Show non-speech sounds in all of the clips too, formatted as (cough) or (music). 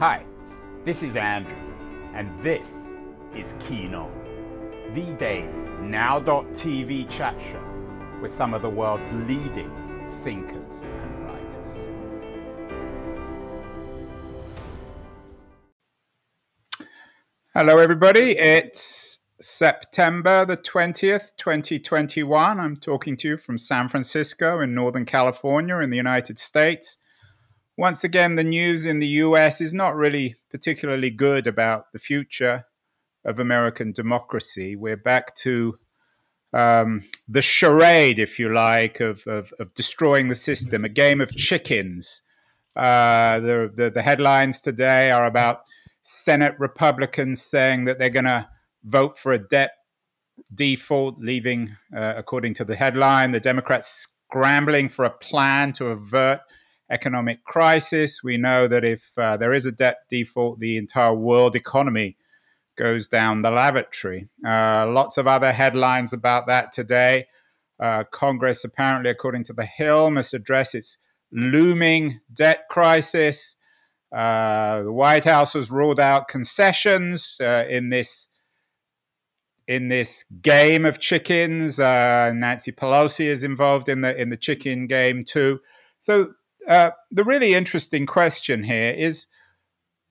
Hi, this is Andrew, and this is Keen On, the daily now.tv chat show with some of the world's leading thinkers and writers. Hello, everybody. It's September the 20th, 2021. I'm talking to you from San Francisco in Northern California in the United States. Once again, the news in the US is not really particularly good about the future of American democracy. We're back to um, the charade, if you like, of, of, of, destroying the system, a game of chickens. Uh, the, the, the headlines today are about Senate Republicans saying that they're going to vote for a debt default, leaving, uh, according to the headline, the Democrats scrambling for a plan to avert economic crisis. We know that if uh, there is a debt default, the entire world economy goes down the lavatory. Uh, lots of other headlines about that today. Uh, Congress, apparently, according to The Hill, must address its looming debt crisis. Uh, the White House has ruled out concessions uh, in this in this game of chickens. Uh, Nancy Pelosi is involved in the in the chicken game too. So uh, the really interesting question here is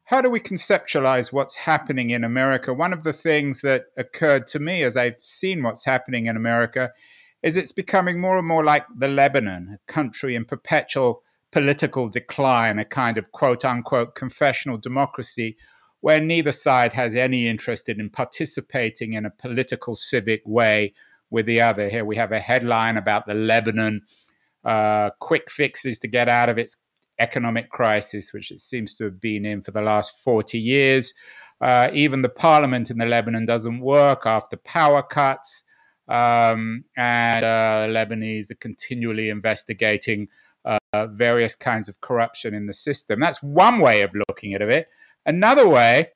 how do we conceptualize what's happening in America? One of the things that occurred to me as I've seen what's happening in America is it's becoming more and more like the Lebanon, a country in perpetual political decline, a kind of quote unquote confessional democracy where neither side has any interest in participating in a political civic way with the other. Here we have a headline about the Lebanon uh, quick fixes to get out of its economic crisis, which it seems to have been in for the last 40 years. Uh, even the parliament in the Lebanon doesn't work after power cuts. Um, and uh, Lebanese are continually investigating uh, various kinds of corruption in the system. That's one way of looking at it. Another way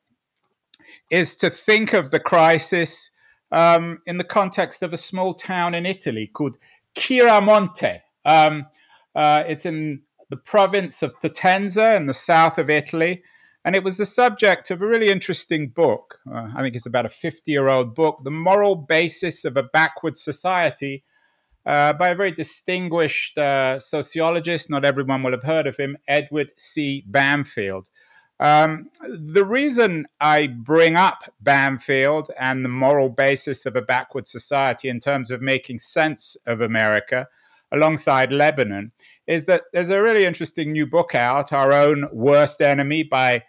is to think of the crisis um, in the context of a small town in Italy called Chiaramonte. Um, uh, it's in the province of Potenza in the south of Italy. And it was the subject of a really interesting book. Uh, I think it's about a 50 year old book, The Moral Basis of a Backward Society, uh, by a very distinguished uh, sociologist. Not everyone will have heard of him, Edward C. Banfield. Um, the reason I bring up Banfield and the moral basis of a backward society in terms of making sense of America alongside Lebanon is that there's a really interesting new book out, Our Own Worst Enemy, by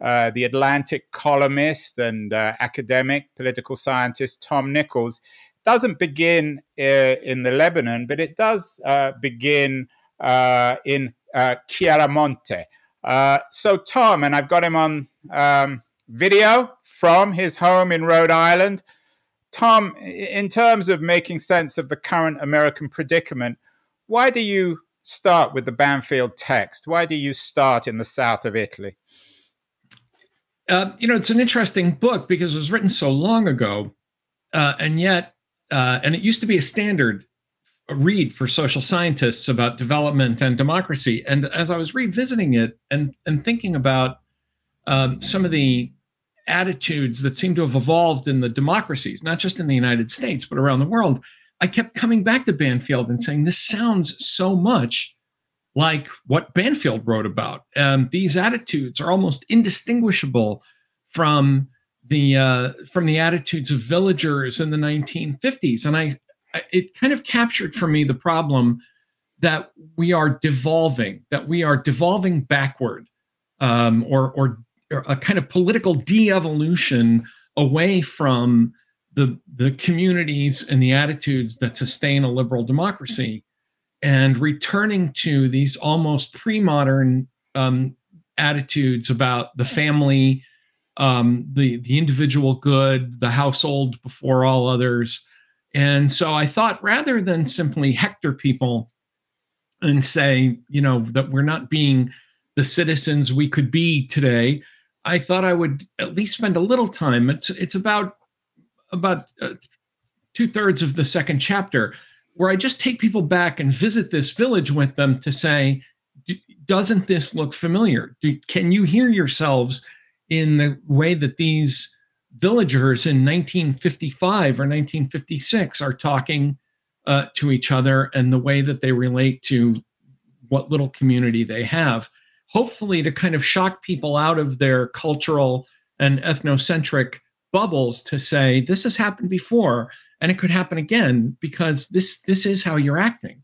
uh, the Atlantic columnist and uh, academic political scientist Tom Nichols. It doesn't begin uh, in the Lebanon, but it does uh, begin uh, in uh, Chiaramonte. so, Tom, and I've got him on um, video from his home in Rhode Island. Tom, in terms of making sense of the current American predicament, why do you start with the Banfield text? Why do you start in the south of Italy? Uh, you know, it's an interesting book because it was written so long ago, uh, and yet, uh, and it used to be a standard read for social scientists about development and democracy. And as I was revisiting it and and thinking about um, some of the attitudes that seem to have evolved in the democracies, not just in the United States but around the world, I kept coming back to Banfield and saying, this sounds so much like what Banfield wrote about. Um, these attitudes are almost indistinguishable from the uh, from the attitudes of villagers in the 1950s, and I, I it kind of captured for me the problem that we are devolving, that we are devolving backward, um, or, or or a kind of political de-evolution away from the the communities and the attitudes that sustain a liberal democracy and returning to these almost pre-modern um, attitudes about the family um, the the individual good the household before all others. And so i thought rather than simply hector people and say you know that we're not being the citizens we could be today i thought i would at least spend a little time. It's it's about about uh, two thirds of the second chapter, where I just take people back and visit this village with them to say, doesn't this look familiar? Do, can you hear yourselves in the way that these villagers in 1955 or 1956 are talking uh, to each other and the way that they relate to what little community they have? Hopefully, to kind of shock people out of their cultural and ethnocentric bubbles to say this has happened before and it could happen again because this this is how you're acting.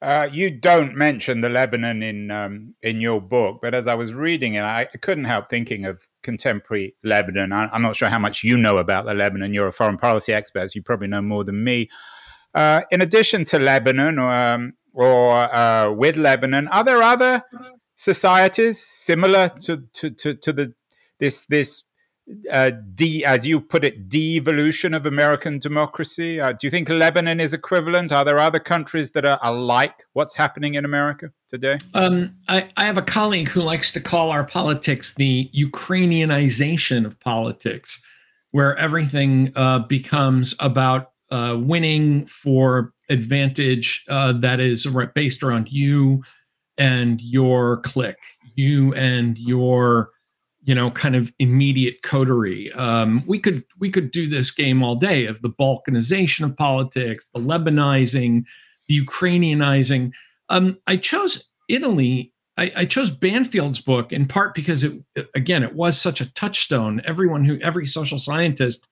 Uh, you don't mention the Lebanon in um, in your book, but as I was reading it, I couldn't help thinking of contemporary Lebanon. I, am not sure how much you know about the Lebanon. You're a foreign policy expert, so you probably know more than me. Uh, in addition to Lebanon, um, or uh, with Lebanon, are there other societies similar to to, to, to the this this uh, de, as you put it, devolution of American democracy? Uh, do you think Lebanon is equivalent? Are there other countries that are alike what's happening in America today? Um, I, I, have a colleague who likes to call our politics the Ukrainianization of politics, where everything uh, becomes about uh, winning for advantage uh, that is based around you and your clique, you and your you know kind of immediate coterie. Um, we could we could do this game all day of the balkanization of politics the lebanizing the ukrainianizing. Um, i chose italy. I, I, chose banfield's book in part because it again it was such a touchstone. Everyone who every social scientist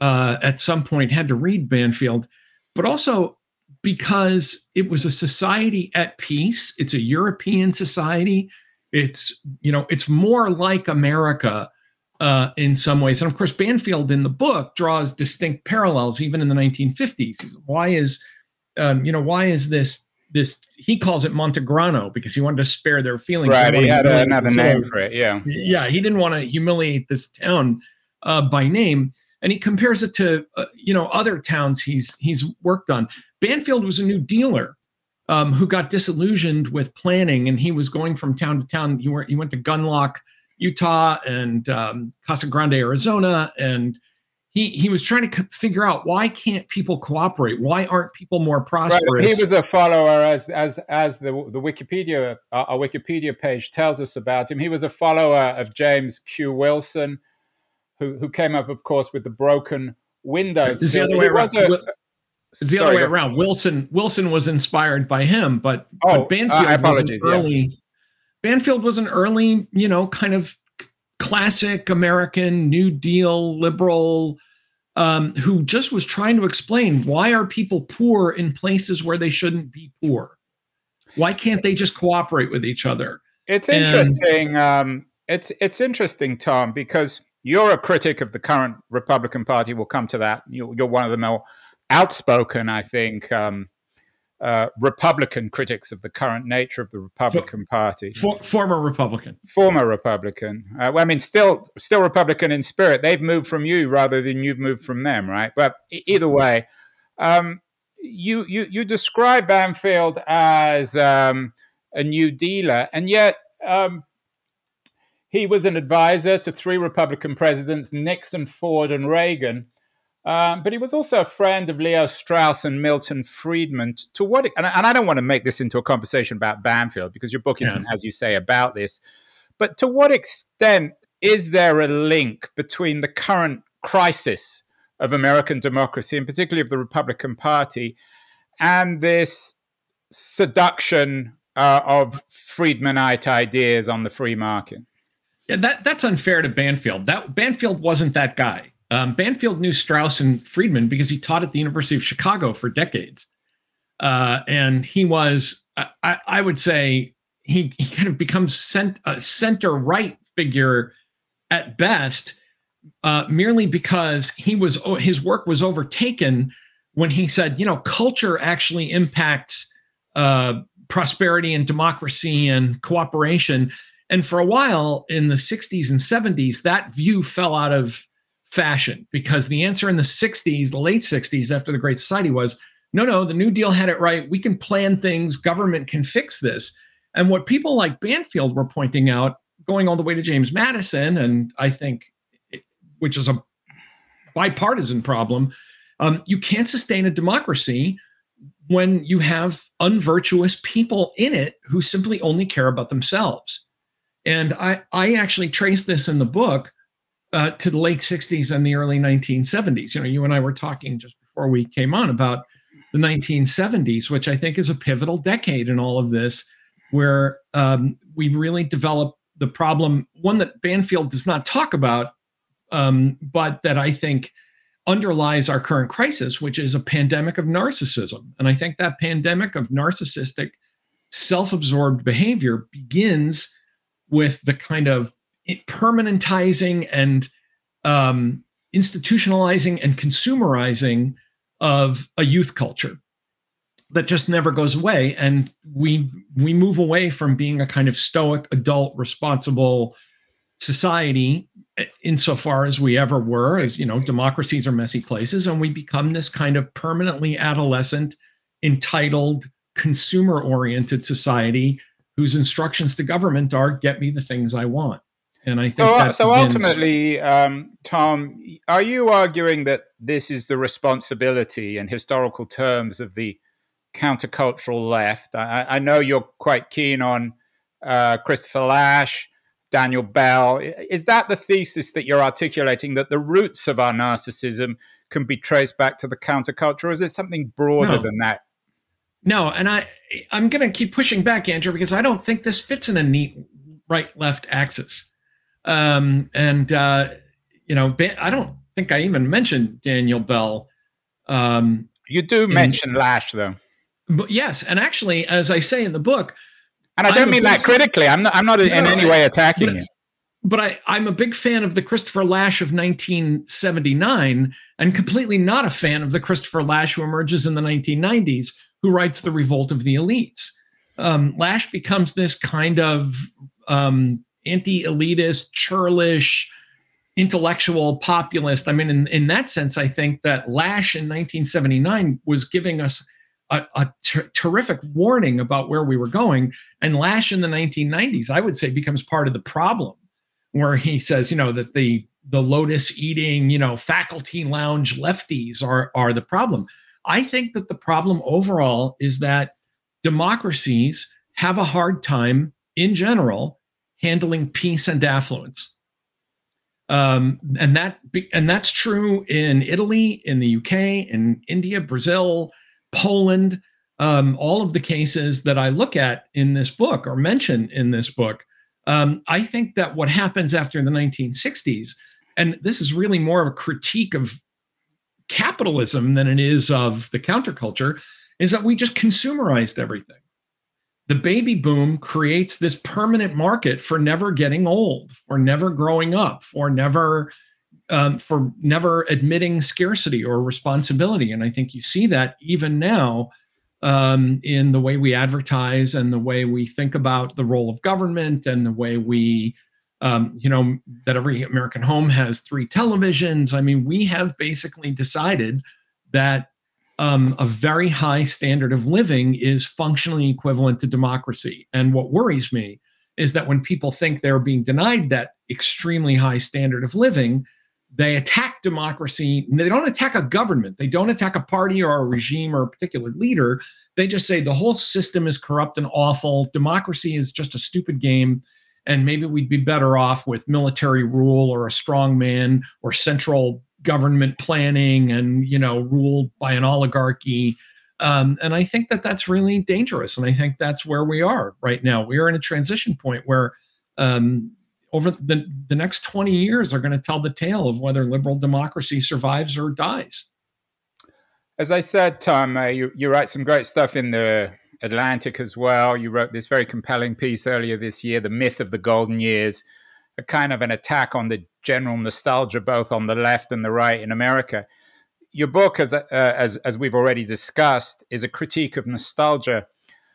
uh, at some point had to read banfield but also because it was a society at peace. It's a european society it's you know it's more like America uh, in some ways, and of course Banfield in the book draws distinct parallels even in the 1950s. Why is um, you know why is this this he calls it Montegrano because he wanted to spare their feelings. Right, he, he had another name for it. Yeah, yeah, he didn't want to humiliate this town uh, by name, and he compares it to uh, you know other towns he's he's worked on. Banfield was a new dealer um, who got disillusioned with planning, and he was going from town to town. He went, he went to Gunlock, Utah, and um, Casa Grande, Arizona, and he he was trying to figure out why can't people cooperate? Why aren't people more prosperous? Right. He was a follower, as as as the the Wikipedia uh, our Wikipedia page tells us about him. He was a follower of James Q. Wilson, who who came up, of course, with the broken windows. The other way around. It's the Sorry, other way around. Wilson Wilson was inspired by him, but, oh, but Banfield uh, was an early. Yeah. Banfield was an early, you know, kind of classic American New Deal liberal um, who just was trying to explain why are people poor in places where they shouldn't be poor? Why can't they just cooperate with each other? It's interesting. And, um, it's it's interesting, Tom, because you're a critic of the current Republican Party. We'll come to that. You, are one of the more outspoken, I think, um, uh, Republican critics of the current nature of the Republican For, Party. For, former Republican. Former Republican. Uh, well, I mean, still, still Republican in spirit. They've moved from you rather than you've moved from them, right? But either way, um, you you you describe Banfield as um, a new dealer, and yet. Um, he was an advisor to three Republican presidents, Nixon, Ford, and Reagan. Um, but he was also a friend of Leo Strauss and Milton Friedman. To what, and, and I don't want to make this into a conversation about Banfield because your book isn't, yeah. as you say, about this. But to what extent is there a link between the current crisis of American democracy, and particularly of the Republican Party, and this seduction uh, of Friedmanite ideas on the free market? Yeah, that, that's unfair to Banfield. That Banfield wasn't that guy. Um, Banfield knew Strauss and Friedman because he taught at the University of Chicago for decades. Uh, and he was, I, I, would say, he, he kind of becomes cent, a center right figure at best, uh, merely because he was his work was overtaken when he said, you know, culture actually impacts uh, prosperity and democracy and cooperation. And for a while in the 60s and 70s, that view fell out of fashion because the answer in the 60s, the late 60s, after the Great Society was no, no, the New Deal had it right. We can plan things, government can fix this. And what people like Banfield were pointing out, going all the way to James Madison, and I think, which is a bipartisan problem, um, you can't sustain a democracy when you have unvirtuous people in it who simply only care about themselves. And I, I actually trace this in the book uh, to the late 60s and the early 1970s. You know, you and I were talking just before we came on about the 1970s, which I think is a pivotal decade in all of this, where um, we really develop the problem, one that Banfield does not talk about, um, but that I think underlies our current crisis, which is a pandemic of narcissism. And I think that pandemic of narcissistic, self absorbed behavior begins with the kind of permanentizing and um, institutionalizing and consumerizing of a youth culture that just never goes away. And we we move away from being a kind of stoic adult responsible society insofar as we ever were as you know democracies are messy places and we become this kind of permanently adolescent entitled consumer oriented society whose instructions to government are get me the things i want and i think so, so ultimately um, tom are you arguing that this is the responsibility in historical terms of the countercultural left i, I know you're quite keen on uh, christopher Lasch, Daniel Bell. Is that the thesis that you're articulating that the roots of our narcissism can be traced back to the counterculture, or is it something broader no. than that? No, and I I'm going to keep pushing back, Andrew, because I don't think this fits in a neat right left axis. Um, and uh, you know, I don't think I even mentioned Daniel Bell. Um, you do mention Lasch, though. But yes, and actually, as I say in the book, and I don't I'm mean that critically. I'm not. I'm not no, in any way attacking you. But I, I'm a big fan of the Christopher Lasch of 1979, and completely not a fan of the Christopher Lasch who emerges in the 1990s, who writes The Revolt of the Elites. Um, Lasch becomes this kind of um, anti-elitist, churlish, intellectual populist. I mean, in, in that sense, I think that Lasch in 1979 was giving us a, a ter- terrific warning about where we were going. And Lasch in the 1990s, I would say, becomes part of the problem, where he says, you know, that the the lotus eating, you know, faculty lounge lefties are are the problem. I think that the problem overall is that democracies have a hard time in general handling peace and affluence. Um, and that and that's true in Italy, in the UK, in India, Brazil, Poland, um, all of the cases that I look at in this book or mention in this book, um, I think that what happens after the 1960s, and this is really more of a critique of capitalism than it is of the counterculture, is that we just consumerized everything. The baby boom creates this permanent market for never getting old, for never growing up, for never um, for never admitting scarcity or responsibility. And I think you see that even now um, in the way we advertise and the way we think about the role of government and the way we, um, you know, that every American home has three televisions. I mean, we have basically decided that um, a very high standard of living is functionally equivalent to democracy. And what worries me is that when people think they're being denied that extremely high standard of living, they attack democracy. They don't attack a government. They don't attack a party or a regime or a particular leader. They just say the whole system is corrupt and awful. Democracy is just a stupid game. And maybe we'd be better off with military rule or a strong man or central government planning and, you know, ruled by an oligarchy. Um, and I think that that's really dangerous. And I think that's where we are right now. We are in a transition point where um, over the, the next 20 years are going to tell the tale of whether liberal democracy survives or dies. As I said, Tom, uh, you, you write some great stuff in the Atlantic as well. You wrote this very compelling piece earlier this year, The Myth of the Golden Years, a kind of an attack on the general nostalgia, both on the left and the right in America. Your book, as, uh, as, as we've already discussed, is a critique of nostalgia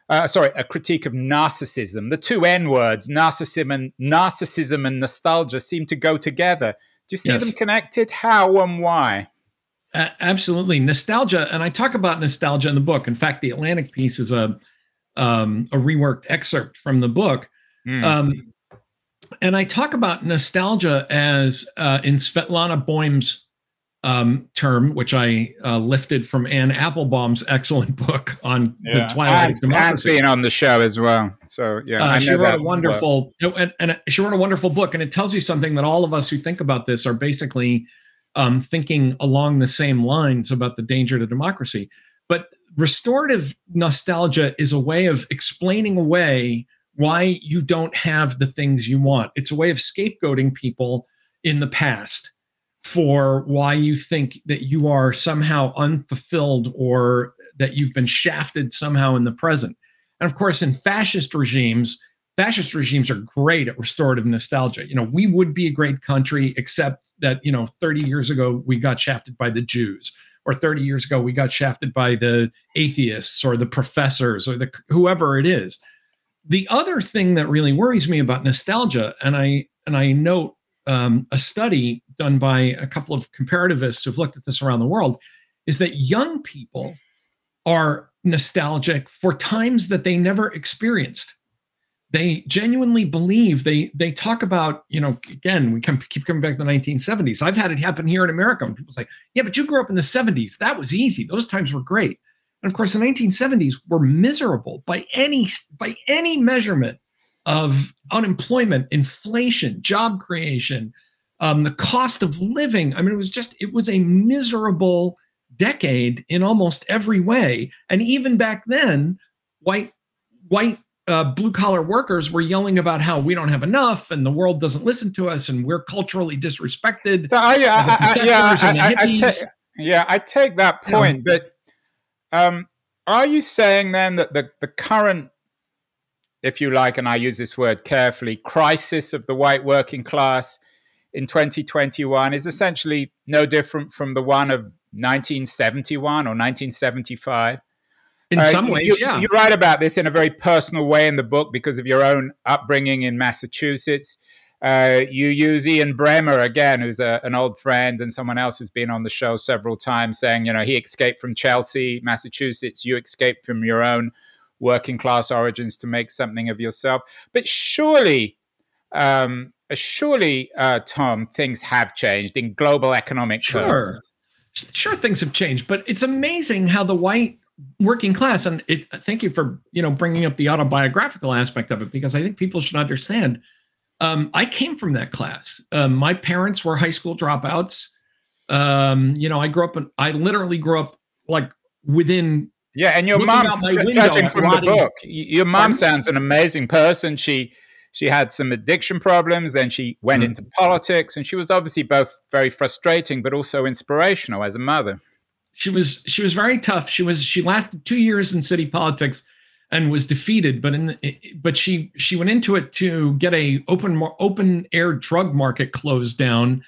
uh, sorry, a critique of narcissism. The two N words, narcissism and narcissism and nostalgia, seem to go together. Do you see yes. them connected? How and why? Uh, absolutely, nostalgia, and I talk about nostalgia in the book. In fact, the Atlantic piece is a um, a reworked excerpt from the book. Mm. Um, and I talk about nostalgia as uh, in Svetlana Boym's um, term, which I uh, lifted from Anne Applebaum's excellent (laughs) book on yeah. the twilight and, of democracy. And being on the show as well. So yeah, uh, she wrote a wonderful and, and, she wrote a wonderful book, and it tells you something that all of us who think about this are basically um, thinking along the same lines about the danger to democracy. But restorative nostalgia is a way of explaining away why you don't have the things you want. It's a way of scapegoating people in the past for why you think that you are somehow unfulfilled or that you've been shafted somehow in the present. And of course, in fascist regimes, fascist regimes are great at restorative nostalgia. You know, we would be a great country, except that, you know, 30 years ago, we got shafted by the Jews, or 30 years ago, we got shafted by the atheists or the professors or the whoever it is. The other thing that really worries me about nostalgia, and I and I note um, a study done by a couple of comparativists who've looked at this around the world, is that young people are nostalgic for times that they never experienced. They genuinely believe they they talk about you know again we keep coming back to the 1970s i've had it happen here in america when people say yeah but you grew up in the 70s that was easy. Those times were great and of course the 1970s were miserable by any by any measurement of unemployment inflation job creation um, the cost of living i mean it was just it was a miserable decade in almost every way and even back then white white uh, blue collar workers were yelling about how we don't have enough and the world doesn't listen to us and we're culturally disrespected. So I, yeah, I, yeah, I, I, ta- yeah, I take that point. But um, are you saying then that the, the current, if you like, and I use this word carefully, crisis of the white working class in 2021 is essentially no different from the one of 1971 or 1975? in uh, some ways, you, yeah. You write about this in a very personal way in the book because of your own upbringing in Massachusetts. Uh, you use Ian Bremmer again, who's a, an old friend and someone else who's been on the show several times, saying, you know, he escaped from Chelsea, Massachusetts. You escaped from your own working class origins to make something of yourself. But surely, um, surely, uh, Tom, things have changed in global economic sure. terms. Sure, things have changed, but it's amazing how the white working class and it, thank you for you know bringing up the autobiographical aspect of it because i think people should understand um, i came from that class. Um, my parents were high school dropouts. Um, you know i grew up in, i literally grew up like within yeah and your mom judging from the book your mom sounds an amazing person. She she had some addiction problems then she went mm-hmm. into politics and she was obviously both very frustrating but also inspirational as a mother. She was she was very tough. She was she lasted two years in city politics and was defeated. But in the, but she she went into it to get a open open air drug market closed down,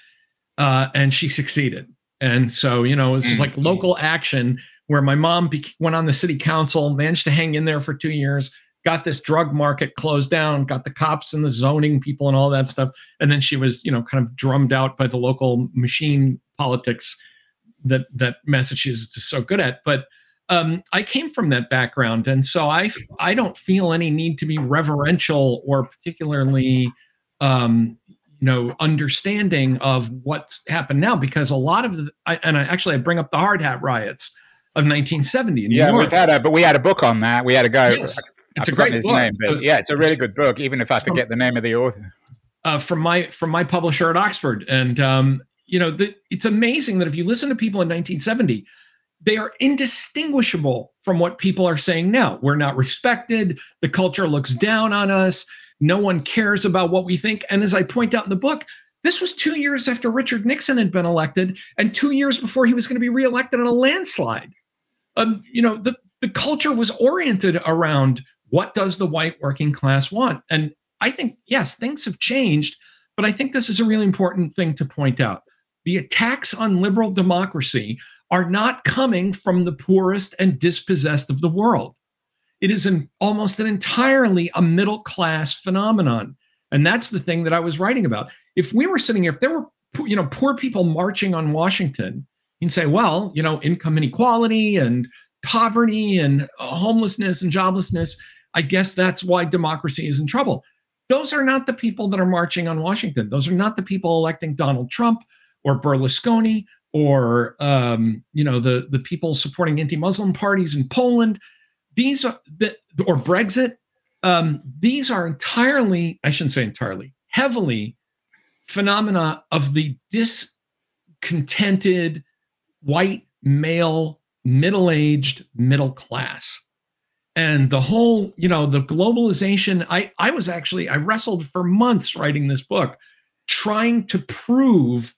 uh, and she succeeded. And so you know it was like mm-hmm. local action where my mom be, went on the city council, managed to hang in there for two years, got this drug market closed down, got the cops and the zoning people and all that stuff, and then she was you know kind of drummed out by the local machine politics that that Massachusetts is so good at. But um, I came from that background, and so I I don't feel any need to be reverential or particularly um, you know understanding of what's happened now because a lot of the I, and I actually I bring up the hard hat riots of 1970 in New yeah, we've had a but we had a book on that. We had a guy. Yes. It's a great his book. name, but yeah, it's a really good book. Even if I forget the name of the author. Uh, from my from my publisher at Oxford, and um, you know, the, it's amazing that if you listen to people in 1970, they are indistinguishable from what people are saying now. We're not respected. The culture looks down on us. No one cares about what we think. And as I point out in the book, this was two years after Richard Nixon had been elected and two years before he was going to be reelected in a landslide. Um, you know, the, the culture was oriented around what does the white working class want? And I think, yes, things have changed, but I think this is a really important thing to point out the attacks on liberal democracy are not coming from the poorest and dispossessed of the world. It is an, almost an entirely a middle class phenomenon. And that's the thing that I was writing about. If we were sitting here, if there were you know poor people marching on Washington, you'd say, well, you know, income inequality and poverty and homelessness and joblessness. I guess that's why democracy is in trouble. Those are not the people that are marching on Washington. Those are not the people electing Donald Trump or Berlusconi or um, you know the the people supporting anti-Muslim parties in Poland. These are the or Brexit. Um, these are entirely, I shouldn't say entirely, heavily phenomena of the discontented white male middle-aged middle class and the whole you know the globalization i i was actually i wrestled for months writing this book trying to prove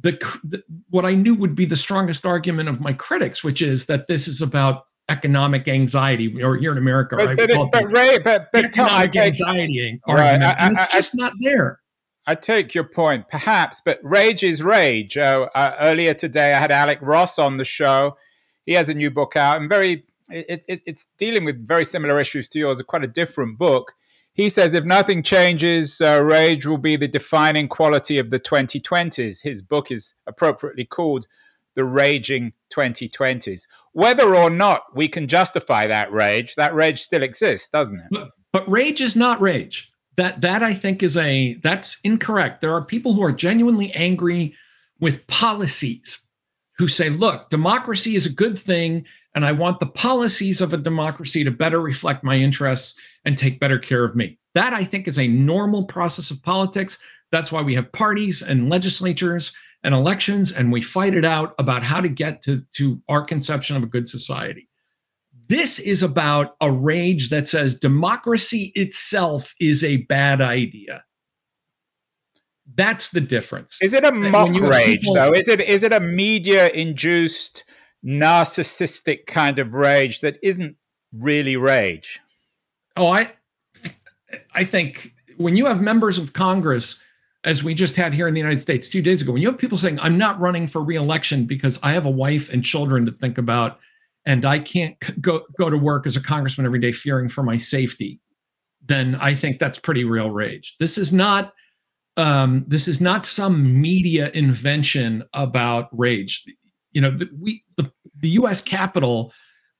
the, the what i knew would be the strongest argument of my critics which is that this is about economic anxiety or here in america but, right but, but ray but, but economic take, anxiety argument, right, I, I, it's just I, not there I take your point, perhaps, but rage is rage. Uh, uh, earlier today, I had Alec Ross on the show. He has a new book out, and very it, it, it's dealing with very similar issues to yours. Quite a different book. He says if nothing changes, uh, rage will be the defining quality of the 2020s. His book is appropriately called "The Raging 2020s." Whether or not we can justify that rage, that rage still exists, doesn't it? But, but rage is not rage that that I think is a that's incorrect. There are people who are genuinely angry with policies who say, look, democracy is a good thing, and I want the policies of a democracy to better reflect my interests and take better care of me. That I think is a normal process of politics. That's why we have parties and legislatures and elections, and we fight it out about how to get to, to our conception of a good society. This is about a rage that says democracy itself is a bad idea. That's the difference. Is it a mock rage people, though? Is it is it a media induced narcissistic kind of rage that isn't really rage? Oh, I I think when you have members of Congress as we just had here in the United States 2 days ago, when you have people saying I'm not running for reelection because I have a wife and children to think about and I can't go go to work as a congressman every day fearing for my safety, then I think that's pretty real rage. This is not um, this is not some media invention about rage. You know, the, we the, the U.S. Capitol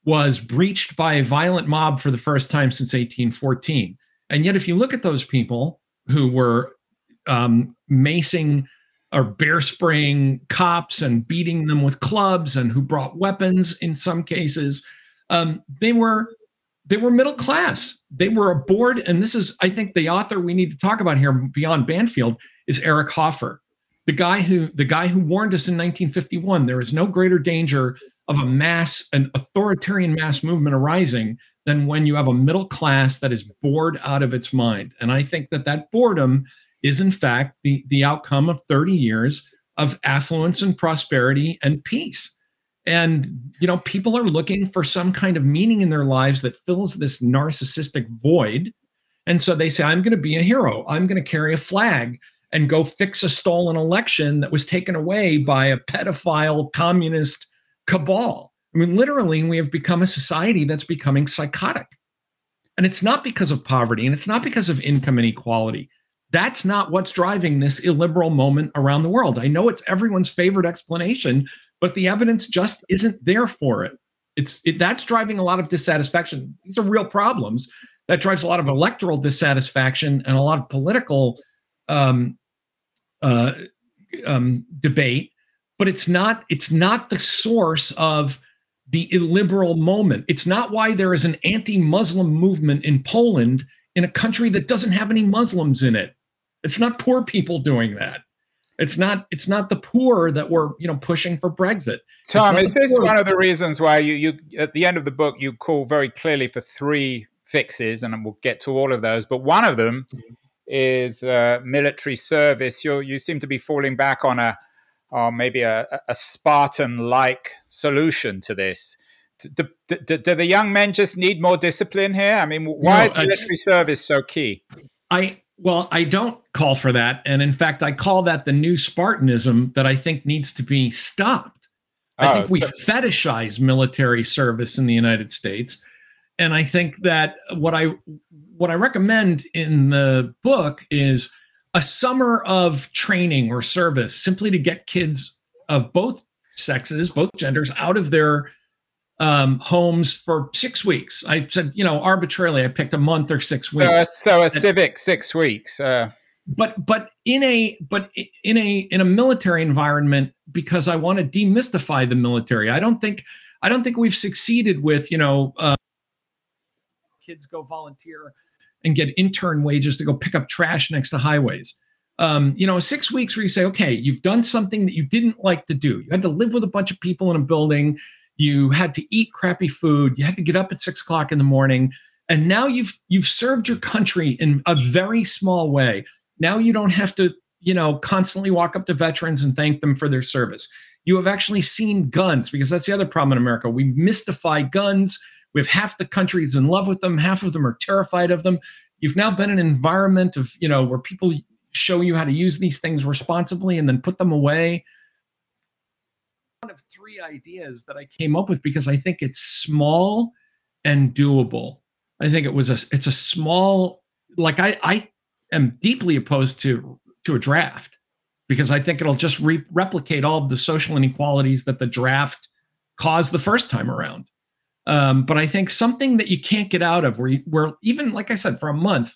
was breached by a violent mob for the first time since 1814, and yet if you look at those people who were um, macing or bear spraying cops and beating them with clubs and who brought weapons in some cases um, they were they were middle class they were aboard and this is i think the author we need to talk about here beyond banfield is eric hoffer the guy who the guy who warned us in 1951 there is no greater danger of a mass an authoritarian mass movement arising than when you have a middle class that is bored out of its mind and i think that that boredom is in fact the, the outcome of 30 years of affluence and prosperity and peace. And, you know, people are looking for some kind of meaning in their lives that fills this narcissistic void. And so they say, I'm going to be a hero. I'm going to carry a flag and go fix a stolen election that was taken away by a pedophile communist cabal. I mean, literally, we have become a society that's becoming psychotic. And it's not because of poverty and it's not because of income inequality. That's not what's driving this illiberal moment around the world. I know it's everyone's favorite explanation, but the evidence just isn't there for it. It's it, that's driving a lot of dissatisfaction. These are real problems. That drives a lot of electoral dissatisfaction and a lot of political um, uh, um, debate. But it's not it's not the source of the illiberal moment. It's not why there is an anti-Muslim movement in Poland in a country that doesn't have any Muslims in it. It's not poor people doing that. It's not. It's not the poor that were, you know, pushing for Brexit. Tom, is this one of the reasons why you, you, at the end of the book, you call very clearly for three fixes, and we'll get to all of those. But one of them is uh, military service. You you seem to be falling back on a, or maybe a, a Spartan-like solution to this. Do, do, do, the young men just need more discipline here? I mean, why no, is military service so key? I well, I don't call for that. And in fact, I call that the new Spartanism that I think needs to be stopped. I oh, think we fetishize military service in the United States. And I think that what I what I recommend in the book is a summer of training or service simply to get kids of both sexes, both genders out of their um, homes for six weeks. I said, you know, arbitrarily, I picked a month or six weeks. So, a, so a civic six weeks. Uh. but but in a but in a in a military environment because I want to demystify the military. I don't think I don't think we've succeeded with you know uh, kids go volunteer and get intern wages to go pick up trash next to highways. Um, you know, six weeks where you say, okay, you've done something that you didn't like to do. You had to live with a bunch of people in a building. You had to eat crappy food. You had to get up at six o'clock in the morning. And now you've you've served your country in a very small way. Now you don't have to, you know, constantly walk up to veterans and thank them for their service. You have actually seen guns because that's the other problem in America. We mystify guns. We have half the country is in love with them, half of them are terrified of them. You've now been in an environment of, you know, where people show you how to use these things responsibly and then put them away. Three ideas that I came up with because I think it's small and doable. I think it was a it's a small like I I am deeply opposed to to a draft because I think it'll just re- replicate all the social inequalities that the draft caused the first time around. Um, but I think something that you can't get out of, where you, where even like I said, for a month,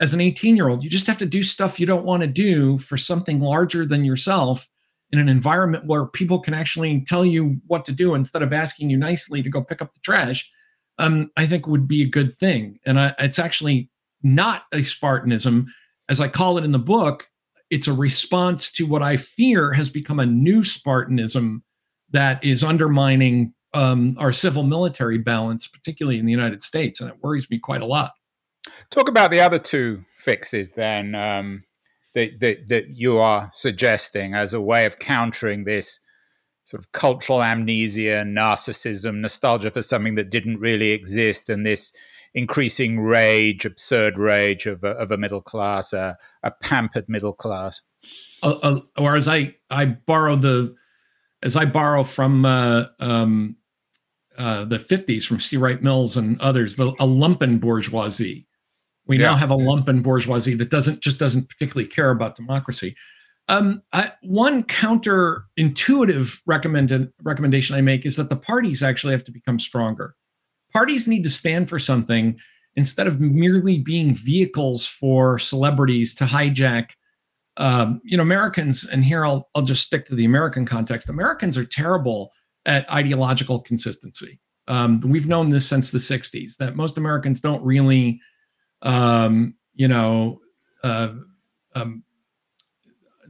as an 18 year old, you just have to do stuff you don't want to do for something larger than yourself in an environment where people can actually tell you what to do instead of asking you nicely to go pick up the trash. Um, I think would be a good thing, and I, it's actually not a Spartanism, as I call it in the book. It's a response to what I fear has become a new Spartanism that is undermining um, our civil military balance, particularly in the United States. And it worries me quite a lot. Talk about the other two fixes then um, that, that, that you are suggesting as a way of countering this sort of cultural amnesia, narcissism, nostalgia for something that didn't really exist, and this increasing rage, absurd rage of a, of a middle class, a, a pampered middle class. Uh, uh, or as I I borrow the as I borrow from uh, um, uh, the 50s from C. Wright Mills and others, the, a lumpen bourgeoisie. We yeah. now have a lumpen bourgeoisie that doesn't just doesn't particularly care about democracy. Um, I, one counterintuitive recommended recommendation I make is that the parties actually have to become stronger parties need to stand for something instead of merely being vehicles for celebrities to hijack um, you know americans and here I'll, I'll just stick to the american context americans are terrible at ideological consistency um, we've known this since the 60s that most americans don't really um, you know uh, um,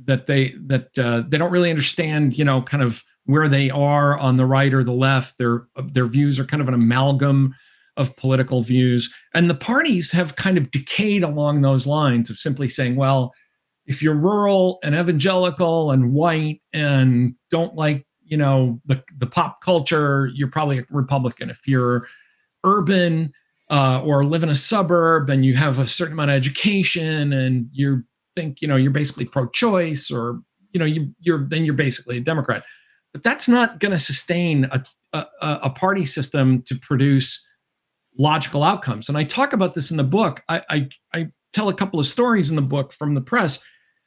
that they that uh, they don't really understand you know kind of where they are on the right or the left. Their their views are kind of an amalgam of political views, and the parties have kind of decayed along those lines of simply saying, well, if you're rural and evangelical and white and don't like you know the the pop culture, you're probably a Republican. If you're urban uh, or live in a suburb and you have a certain amount of education and you think you know you're basically pro-choice or you know you, you're then you're basically a Democrat but that's not going to sustain a, a, a, party system to produce logical outcomes. And I talk about this in the book. I, I, I tell a couple of stories in the book from the press.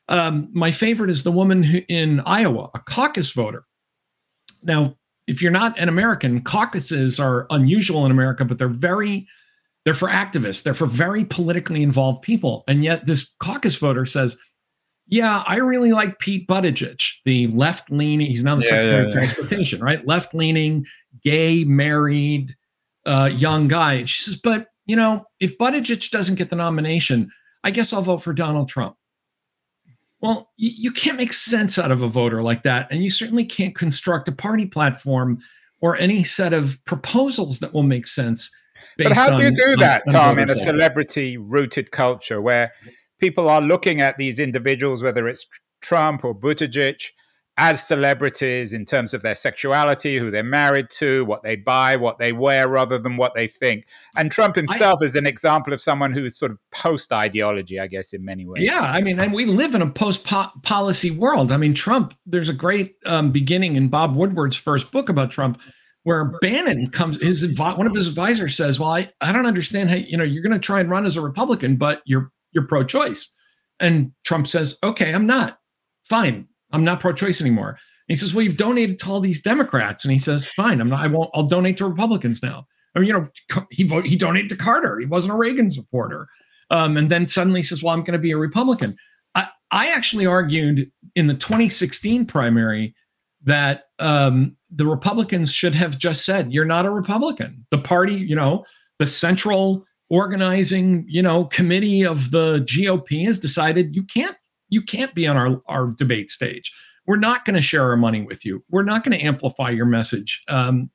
Um, my favorite is the woman who, in Iowa, a caucus voter. Now, if you're not an American, caucuses are unusual in America, but they're very they're for activists. They're for very politically involved people. And yet, this caucus voter says, yeah, I really like Pete Buttigieg, the left leaning. He's now the yeah, Secretary yeah, of Transportation, right? Left leaning, gay, married, uh, young guy. And she says, but you know, if Buttigieg doesn't get the nomination, I guess I'll vote for Donald Trump. Well, you, you can't make sense out of a voter like that, and you certainly can't construct a party platform or any set of proposals that will make sense. But how do you do on, that, on Tom, in a celebrity-rooted culture where people are looking at these individuals, whether it's Trump or Buttigieg, as celebrities in terms of their sexuality, who they're married to, what they buy, what they wear, rather than what they think. And Trump himself I, is an example of someone who is sort of post ideology, I guess, in many ways. Yeah, I mean, and we live in a post policy world. I mean, Trump. There's a great um, beginning in Bob Woodward's first book about Trump, where Bannon comes. His one of his advisors says, "Well, I, I don't understand how you know you're going to try and run as a Republican, but you're you're pro-choice. And Trump says, okay, I'm not. Fine. I'm not pro-choice anymore. And he says, well, you've donated to all these Democrats. And he says, fine, I'm not, I won't, I'll donate to Republicans now. I mean, you know, he voted, he donated to Carter. He wasn't a Reagan supporter. Um, and then suddenly says, well, I'm going to be a Republican. I, I actually argued in the 2016 primary that um, the Republicans should have just said, "You're not a Republican." The party, you know, the central organizing, you know, committee of the GOP has decided you can't you can't be on our our debate stage. We're not going to share our money with you. We're not going to amplify your message. Um,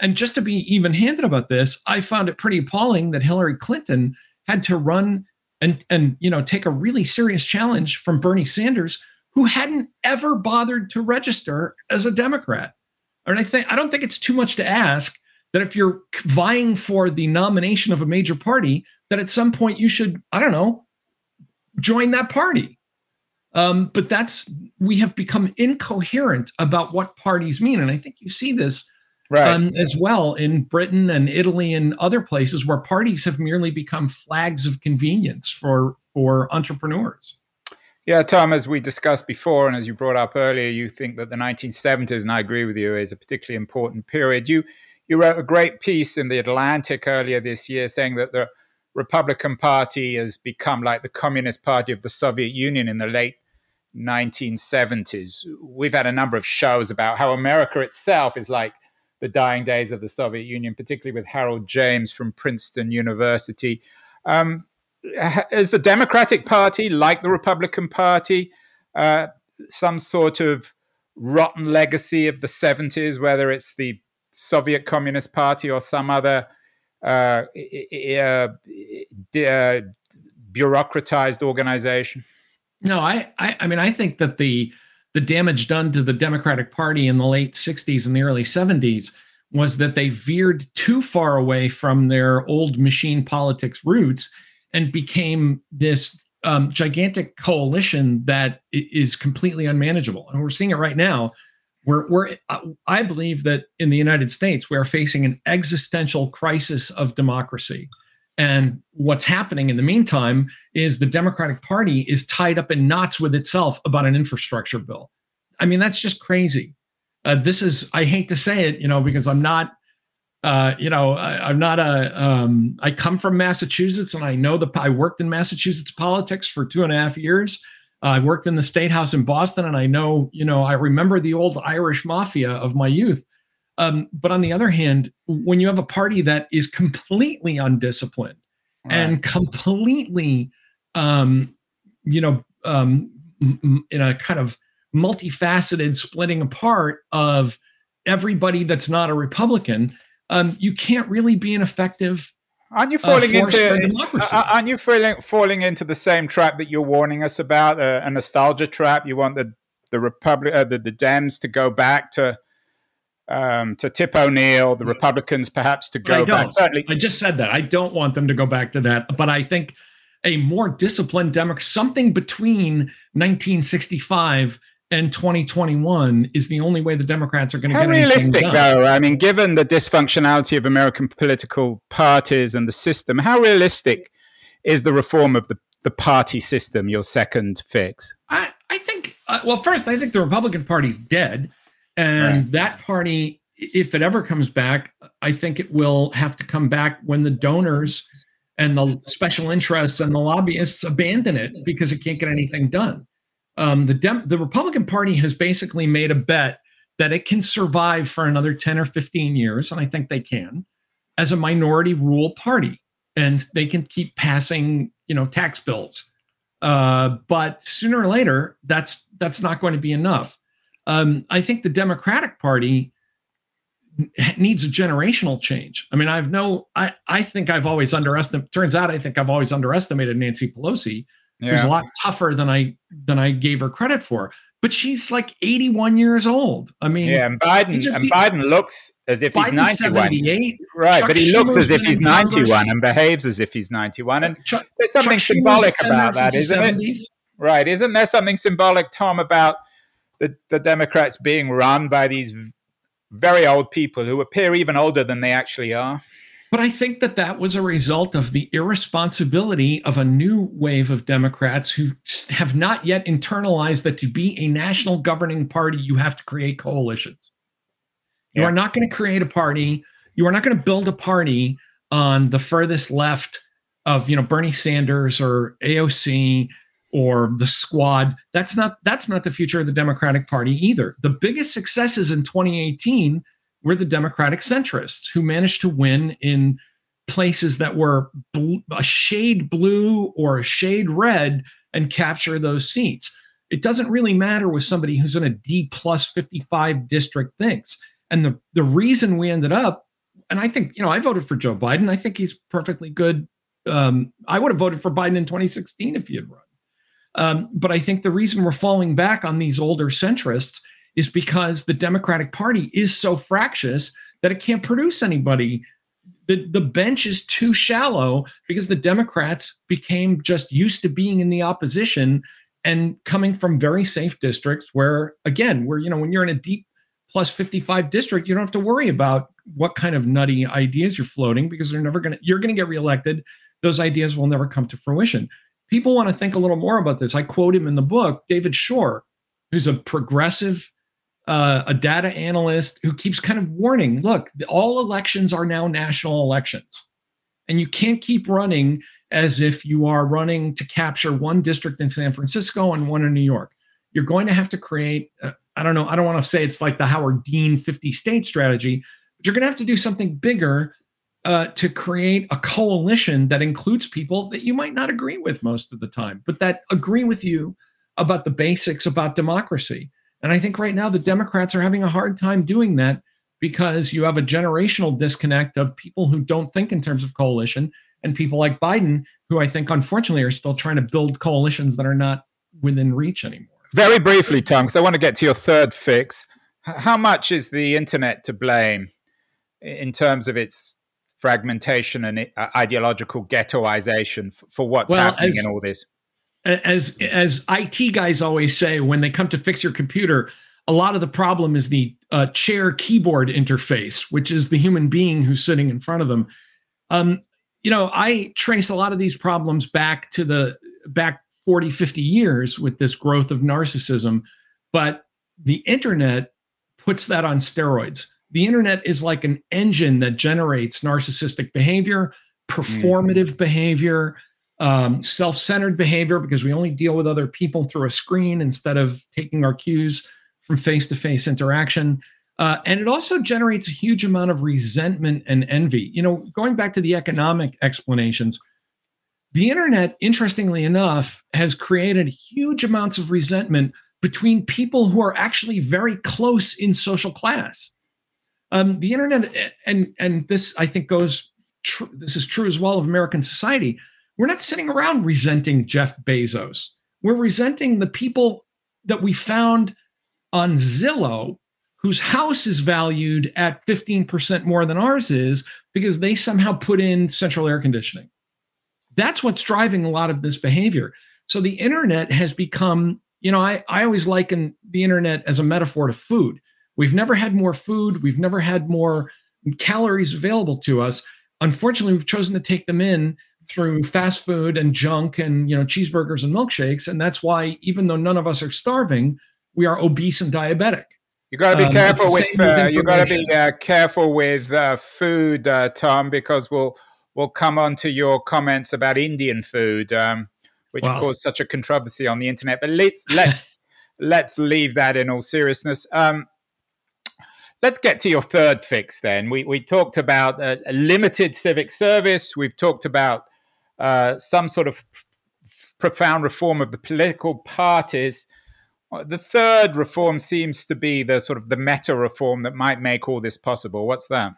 and just to be even handed about this, I found it pretty appalling that Hillary Clinton had to run and and you know take a really serious challenge from Bernie Sanders, who hadn't ever bothered to register as a Democrat. And I think I don't think it's too much to ask that if you're vying for the nomination of a major party, that at some point you should, I don't know, join that party. Um, but that's we have become incoherent about what parties mean, and I think you see this right. um, as well in Britain and Italy and other places where parties have merely become flags of convenience for for entrepreneurs. Yeah, Tom, as we discussed before, and as you brought up earlier, you think that the 1970s, and I agree with you, is a particularly important period. You you wrote a great piece in the Atlantic earlier this year saying that the Republican Party has become like the Communist Party of the Soviet Union in the late 1970s. We've had a number of shows about how America itself is like the dying days of the Soviet Union, particularly with Harold James from Princeton University. Um, is the Democratic Party, like the Republican Party, uh, some sort of rotten legacy of the 70s, whether it's the Soviet Communist Party or some other uh, uh, uh, bureaucratized organization? No, I, I, I mean, I think that the the damage done to the Democratic Party in the late '60s and the early '70s was that they veered too far away from their old machine politics roots and became this um, gigantic coalition that is completely unmanageable. And we're seeing it right now we're, we're, I believe that in the United States, we are facing an existential crisis of democracy. And what's happening in the meantime is the Democratic Party is tied up in knots with itself about an infrastructure bill. I mean, that's just crazy. Uh, this is, I hate to say it, you know, because I'm not, uh, you know, I, am not a, um, I come from Massachusetts and I know the, I worked in Massachusetts politics for two and a half years. I worked in the State House in Boston, and I know, you know, I remember the old Irish mafia of my youth. Um, but on the other hand, when you have a party that is completely undisciplined right. and completely, um, you know, um, in a kind of multifaceted splitting apart of everybody that's not a Republican, um, you can't really be an effective Aren't you uh, falling uh, into? Uh, aren't you falling falling into the same trap that you're warning us about? Uh, a nostalgia trap. You want the the Republic, uh, the, the Dems to go back to um, to Tip O'Neill, the Republicans perhaps to go back. Certainly, I just said that. I don't want them to go back to that, but I think a more disciplined Democrat, something between 1965 and 2021 is the only way the Democrats are going to get. How realistic though i mean given the dysfunctionality of american political parties and the system how realistic is the reform of the, the party system your second fix i, I think uh, well first i think the republican party's dead and right. that party if it ever comes back i think it will have to come back when the donors and the special interests and the lobbyists abandon it because it can't get anything done um, the Dem- the Republican Party has basically made a bet that it can survive for another 10 or 15 years, and I think they can, as a minority rule party, and they can keep passing, you know, tax bills. Uh, but sooner or later, that's that's not going to be enough. Um, I think the Democratic Party needs a generational change. I mean, I've no, I I think I've always underestimated. Turns out, I think I've always underestimated Nancy Pelosi yeah. who's a lot tougher than I than I gave her credit for. But she's like 81 years old. I mean, yeah, and Biden and Biden looks as if Biden's he's 91. Right, Chuck but he looks as if he's 91 and behaves as if he's 91. And Chuck, there's something Chuck symbolic about that, isn't 70s. it? Right, isn't there something symbolic, Tom, about the, the Democrats being run by these very old people who appear even older than they actually are? But I think that that was a result of the irresponsibility of a new wave of Democrats who have not yet internalized that to be a national governing party, you have to create coalitions. Yeah. You are not going to create a party. You are not going to build a party on the furthest left of you know Bernie Sanders or AOC or the squad. That's not that's not the future of the Democratic Party either. The biggest successes in 2018 were the Democratic centrists who managed to win in places that were blue, a shade blue or a shade red and capture those seats. It doesn't really matter with somebody who's in a D plus 55 district thinks. And the, the reason we ended up, and I think, you know, I voted for Joe Biden. I think he's perfectly good. Um, I would have voted for Biden in 2016 if he had run. Um, but I think the reason we're falling back on these older centrists is because the Democratic Party is so fractious that it can't produce anybody the, the bench is too shallow because the Democrats became just used to being in the opposition and coming from very safe districts where, again, where, you know, when you're in a D plus 55 district, you don't have to worry about what kind of nutty ideas you're floating because they're never going to, you're going to get reelected. Those ideas will never come to fruition. People want to think a little more about this. I quote him in the book, David Shor, who's a progressive uh, a data analyst who keeps kind of warning look, all elections are now national elections. And you can't keep running as if you are running to capture one district in San Francisco and one in New York. You're going to have to create, uh, I don't know, I don't want to say it's like the Howard Dean 50 state strategy, but you're going to have to do something bigger uh, to create a coalition that includes people that you might not agree with most of the time, but that agree with you about the basics about democracy. And I think right now the Democrats are having a hard time doing that because you have a generational disconnect of people who don't think in terms of coalition and people like Biden, who I think unfortunately are still trying to build coalitions that are not within reach anymore. Very briefly, Tom, because I want to get to your third fix. How much is the internet to blame in terms of its fragmentation and ideological ghettoization for what's well, happening as, in all this? As as IT guys always say when they come to fix your computer, a lot of the problem is the uh, chair keyboard interface, which is the human being who's sitting in front of them. Um, you know, I trace a lot of these problems back to the back 40, 50 years with this growth of narcissism, but the internet puts that on steroids. The internet is like an engine that generates narcissistic behavior, performative mm-hmm. behavior, um, self centered behavior because we only deal with other people through a screen instead of taking our cues from face to face interaction. Uh, and it also generates a huge amount of resentment and envy. You know, going back to the economic explanations, the internet, interestingly enough, has created huge amounts of resentment between people who are actually very close in social class. Um, the internet, and and this I think goes. Tr- this is true as well of American society. We're not sitting around resenting Jeff Bezos. We're resenting the people that we found on Zillow whose house is valued at 15% more than ours is because they somehow put in central air conditioning. That's what's driving a lot of this behavior. So the internet has become, you know, I, I always liken the internet as a metaphor to food. We've never had more food, we've never had more calories available to us. Unfortunately, we've chosen to take them in through fast food and junk and you know cheeseburgers and milkshakes and that's why even though none of us are starving we are obese and diabetic you got to be um, careful with, uh, you got to be uh, careful with uh, food uh, tom because we'll we'll come on to your comments about indian food um, which wow. caused such a controversy on the internet but let's let's (laughs) let's leave that in all seriousness um, let's get to your third fix then. We, we talked about a limited civic service. We've talked about uh, some sort of profound reform of the political parties. The third reform seems to be the sort of the meta reform that might make all this possible. What's that?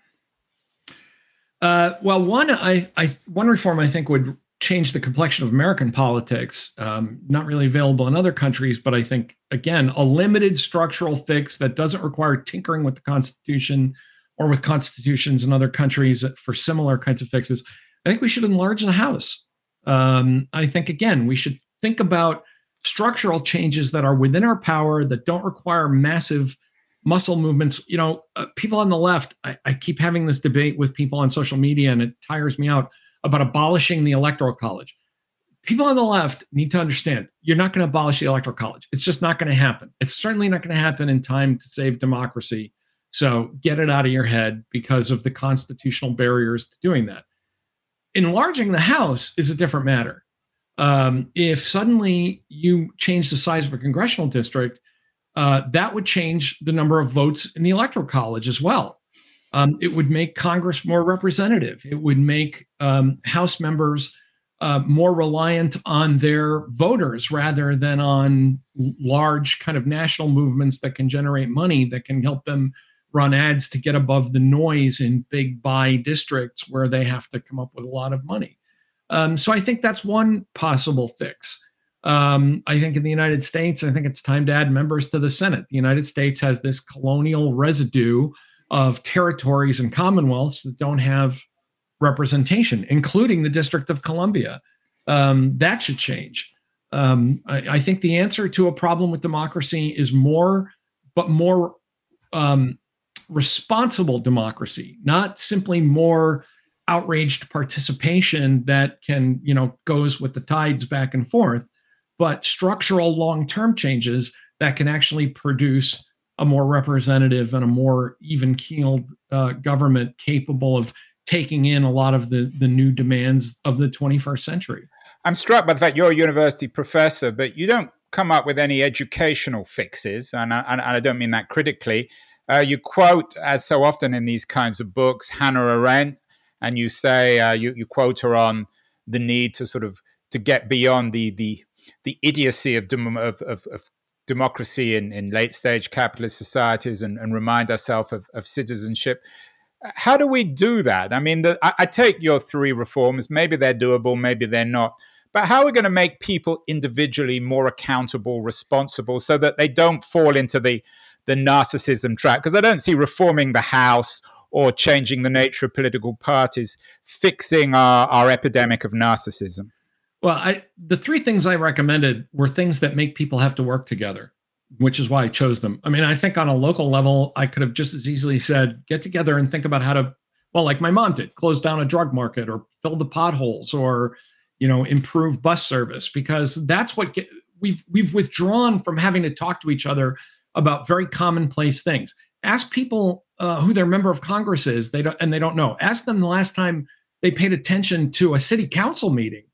Uh, well, one I, I one reform I think would change the complexion of American politics. Um, not really available in other countries, but I think again a limited structural fix that doesn't require tinkering with the Constitution or with constitutions in other countries for similar kinds of fixes. I think we should enlarge the House. Um, I think, again, we should think about structural changes that are within our power that don't require massive muscle movements. You know, uh, people on the left, I, I keep having this debate with people on social media and it tires me out about abolishing the electoral college. People on the left need to understand you're not going to abolish the electoral college. It's just not going to happen. It's certainly not going to happen in time to save democracy. So get it out of your head because of the constitutional barriers to doing that enlarging the house is a different matter. Um, if suddenly you change the size of a congressional district, uh, that would change the number of votes in the electoral college as well. Um, it would make Congress more representative. It would make um, House members uh, more reliant on their voters rather than on large kind of national movements that can generate money that can help them run ads to get above the noise in big buy districts where they have to come up with a lot of money. Um, so I think that's one possible fix. Um, I think in the United States, I think it's time to add members to the Senate. The United States has this colonial residue of territories and commonwealths that don't have representation, including the District of Columbia. Um, that should change. Um, I, I, think the answer to a problem with democracy is more, but more um, responsible democracy, not simply more outraged participation that can, you know, goes with the tides back and forth, but structural long-term changes that can actually produce a more representative and a more even-keeled uh, government capable of taking in a lot of the the new demands of the 21st century. I'm struck by the fact you're a university professor, but you don't come up with any educational fixes, and I, and I don't mean that critically. Uh, you quote, as so often in these kinds of books, Hannah Arendt, and you say uh, you, you quote her on the need to sort of to get beyond the the the idiocy of, dem- of, of, of democracy in, in late stage capitalist societies and, and remind ourselves of, of, citizenship. How do we do that? I mean, the, I, I, take your three reforms. Maybe they're doable, maybe they're not. But how are we going to make people individually more accountable, responsible, so that they don't fall into the the narcissism trap? Because I don't see reforming the House or changing the nature of political parties fixing our, our epidemic of narcissism. Well, I, the three things I recommended were things that make people have to work together, which is why I chose them. I mean, I think on a local level, I could have just as easily said, get together and think about how to, well, like my mom did, close down a drug market or fill the potholes or, you know, improve bus service because that's what get, we've we've withdrawn from having to talk to each other about very commonplace things. Ask people uh, who their member of Congress is, they don't, and they don't know. Ask them the last time they paid attention to a city council meeting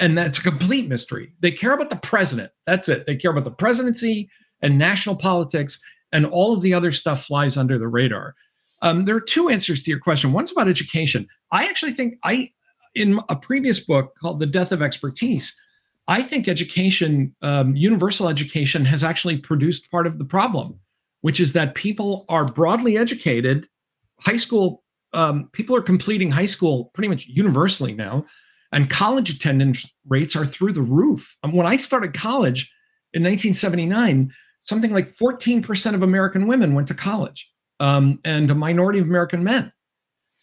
and that's a complete mystery. They care about the president. That's it. They care about the presidency and national politics, and all of the other stuff flies under the radar. Um, there are two answers to your question. One's about education. I actually think I, in a previous book called "The Death of Expertise," I think education, um, universal education, has actually produced part of the problem, which is that people are broadly educated. High school um, people are completing high school pretty much universally now and college attendance rates are through the roof. Um, when I started college in 1979, something like 14% of American women went to college um, and a minority of American men.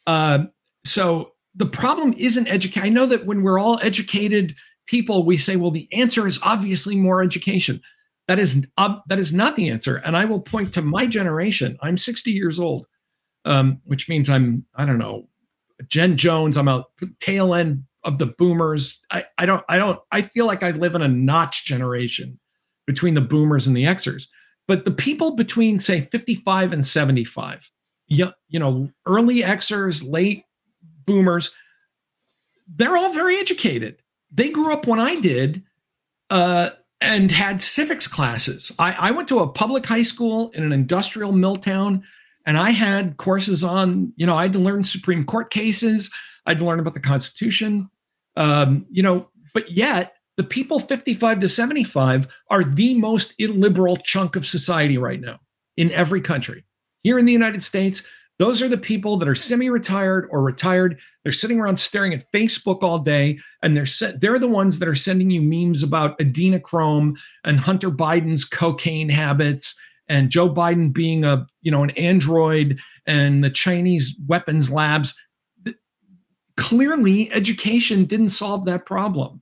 Uh, so the problem isn't education. I know that when we're all educated people, we say, well, the answer is obviously more education. That is uh, that is not the answer. And I will point to my generation. I'm 60 years old, um, which means I'm I don't know Gen Jones. I'm a tail end of the boomers. I, I don't I don't I feel like I live in a notch generation between the boomers and the Xers. But the people between say 55 and 75, you, you know, early Xers, late boomers, they're all very educated. They grew up when I did uh, and had civics classes. I, I went to a public high school in an industrial mill town, and I had courses on, you know, I had to learn Supreme Court cases. I had to learn about the Constitution. Um, you know, but yet the people 55 to 75 are the most illiberal chunk of society right now in every country. Here in the United States, those are the people that are semi-retired or retired. They're sitting around staring at Facebook all day, and they're se- they're the ones that are sending you memes about adrenochrome and Hunter Biden's cocaine habits and Joe Biden being a you know an android and the Chinese weapons labs clearly education didn't solve that problem.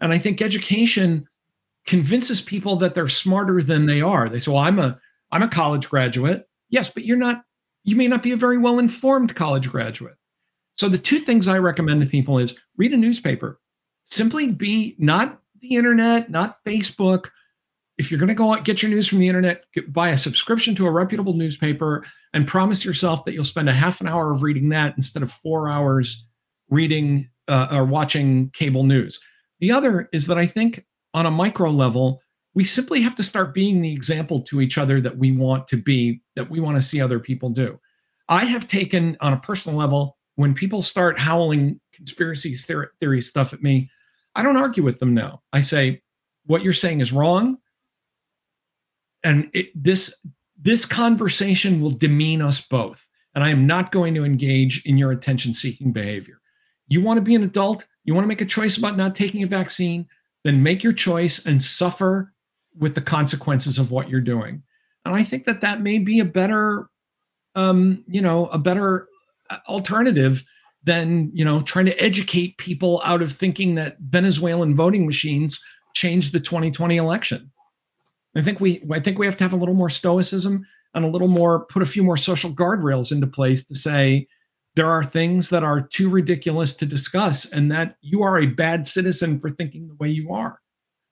And I think education convinces people that they're smarter than they are. They say, "Well, I'm a I'm a college graduate." Yes, but you're not you may not be a very well informed college graduate. So the two things I recommend to people is read a newspaper. Simply be not the internet, not Facebook. If you're going to go out, get your news from the internet, get, buy a subscription to a reputable newspaper and promise yourself that you'll spend a half an hour of reading that instead of 4 hours reading uh, or watching cable news. The other is that I think on a micro level, we simply have to start being the example to each other that we want to be, that we want to see other people do. I have taken on a personal level, when people start howling conspiracy theory stuff at me, I don't argue with them now. I say, what you're saying is wrong. And it, this this conversation will demean us both. And I am not going to engage in your attention seeking behavior. You want to be an adult, you want to make a choice about not taking a vaccine, then make your choice and suffer with the consequences of what you're doing. And I think that that may be a better, um, you know, a better uh, alternative than you know trying to educate people out of thinking that Venezuelan voting machines changed the 2020 election. I think we I think we have to have a little more stoicism and a little more put a few more social guardrails into place to say there are things that are too ridiculous to discuss and that you are a bad citizen for thinking the way you are.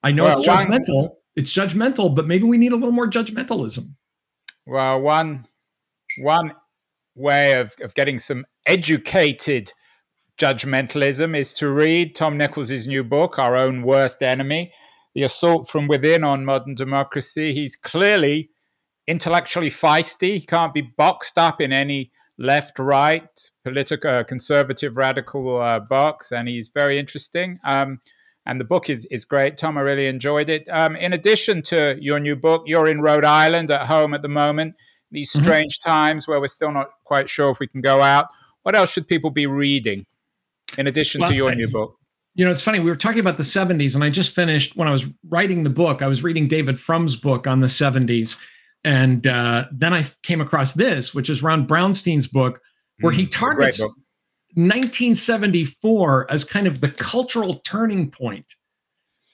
I know well, it's judgmental. It's judgmental, but maybe we need a little more judgmentalism. Well, one one way of, of getting some educated judgmentalism is to read Tom Nichols' new book, Our Own Worst Enemy The Assault from Within on Modern Democracy. He's clearly intellectually feisty. He can't be boxed up in any left right political uh, conservative radical uh, box and he's very interesting um, and the book is is great tom i really enjoyed it um, in addition to your new book you're in rhode island at home at the moment these mm-hmm. strange mm-hmm. times where we're still not quite sure if we can go out what else should people be reading in addition well, to your new book? You know, it's funny. We were talking about the 70s, and I just finished when I was writing the book, I was reading David Frum's book on the 70s. And uh, then I came across this, which is Ron Brownstein's book, where he mm, targets 1974 as kind of the cultural turning point.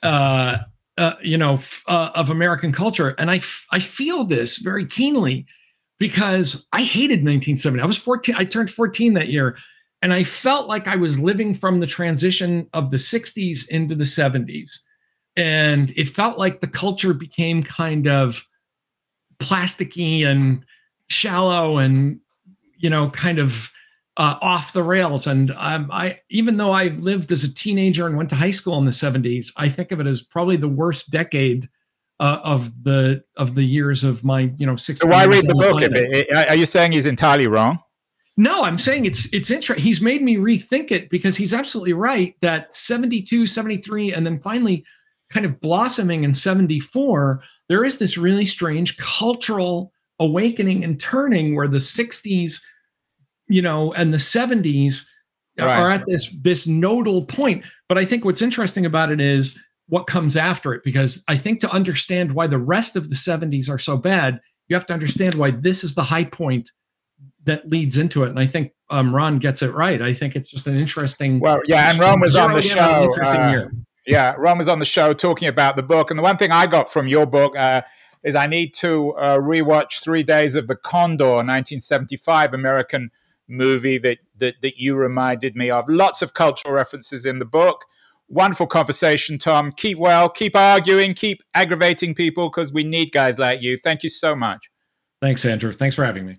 Uh, uh, you know, uh, of American culture. And I, f- I feel this very keenly because I hated 1970. I was 14. I turned 14 that year. And I felt like I was living from the transition of the 60s into the 70s. And it felt like the culture became kind of plasticky and shallow and, you know, kind of uh, off the rails. And um, I, even though I lived as a teenager and went to high school in the 70s, I think of it as probably the worst decade uh, of the of the years of my you know. So why read the book? If it, are you saying he's entirely wrong? No, I'm saying it's it's interesting. He's made me rethink it because he's absolutely right that 72, 73, and then finally kind of blossoming in 74, there is this really strange cultural awakening and turning where the 60s, you know, and the 70s right. are at this this nodal point. But I think what's interesting about it is what comes after it because I think to understand why the rest of the 70s are so bad, you have to understand why this is the high point that leads into it. And I think um, Ron gets it right. I think it's just an interesting. Well, yeah, and Ron was on the show. Uh, yeah, Ron was on the show talking about the book. And the one thing I got from your book uh, is I need to uh, rewatch Three Days of the Condor, 1975 American movie that, that that you reminded me of. Lots of cultural references in the book. Wonderful conversation, Tom. Keep well, keep arguing, keep aggravating people because we need guys like you. Thank you so much. Thanks, Andrew. Thanks for having me.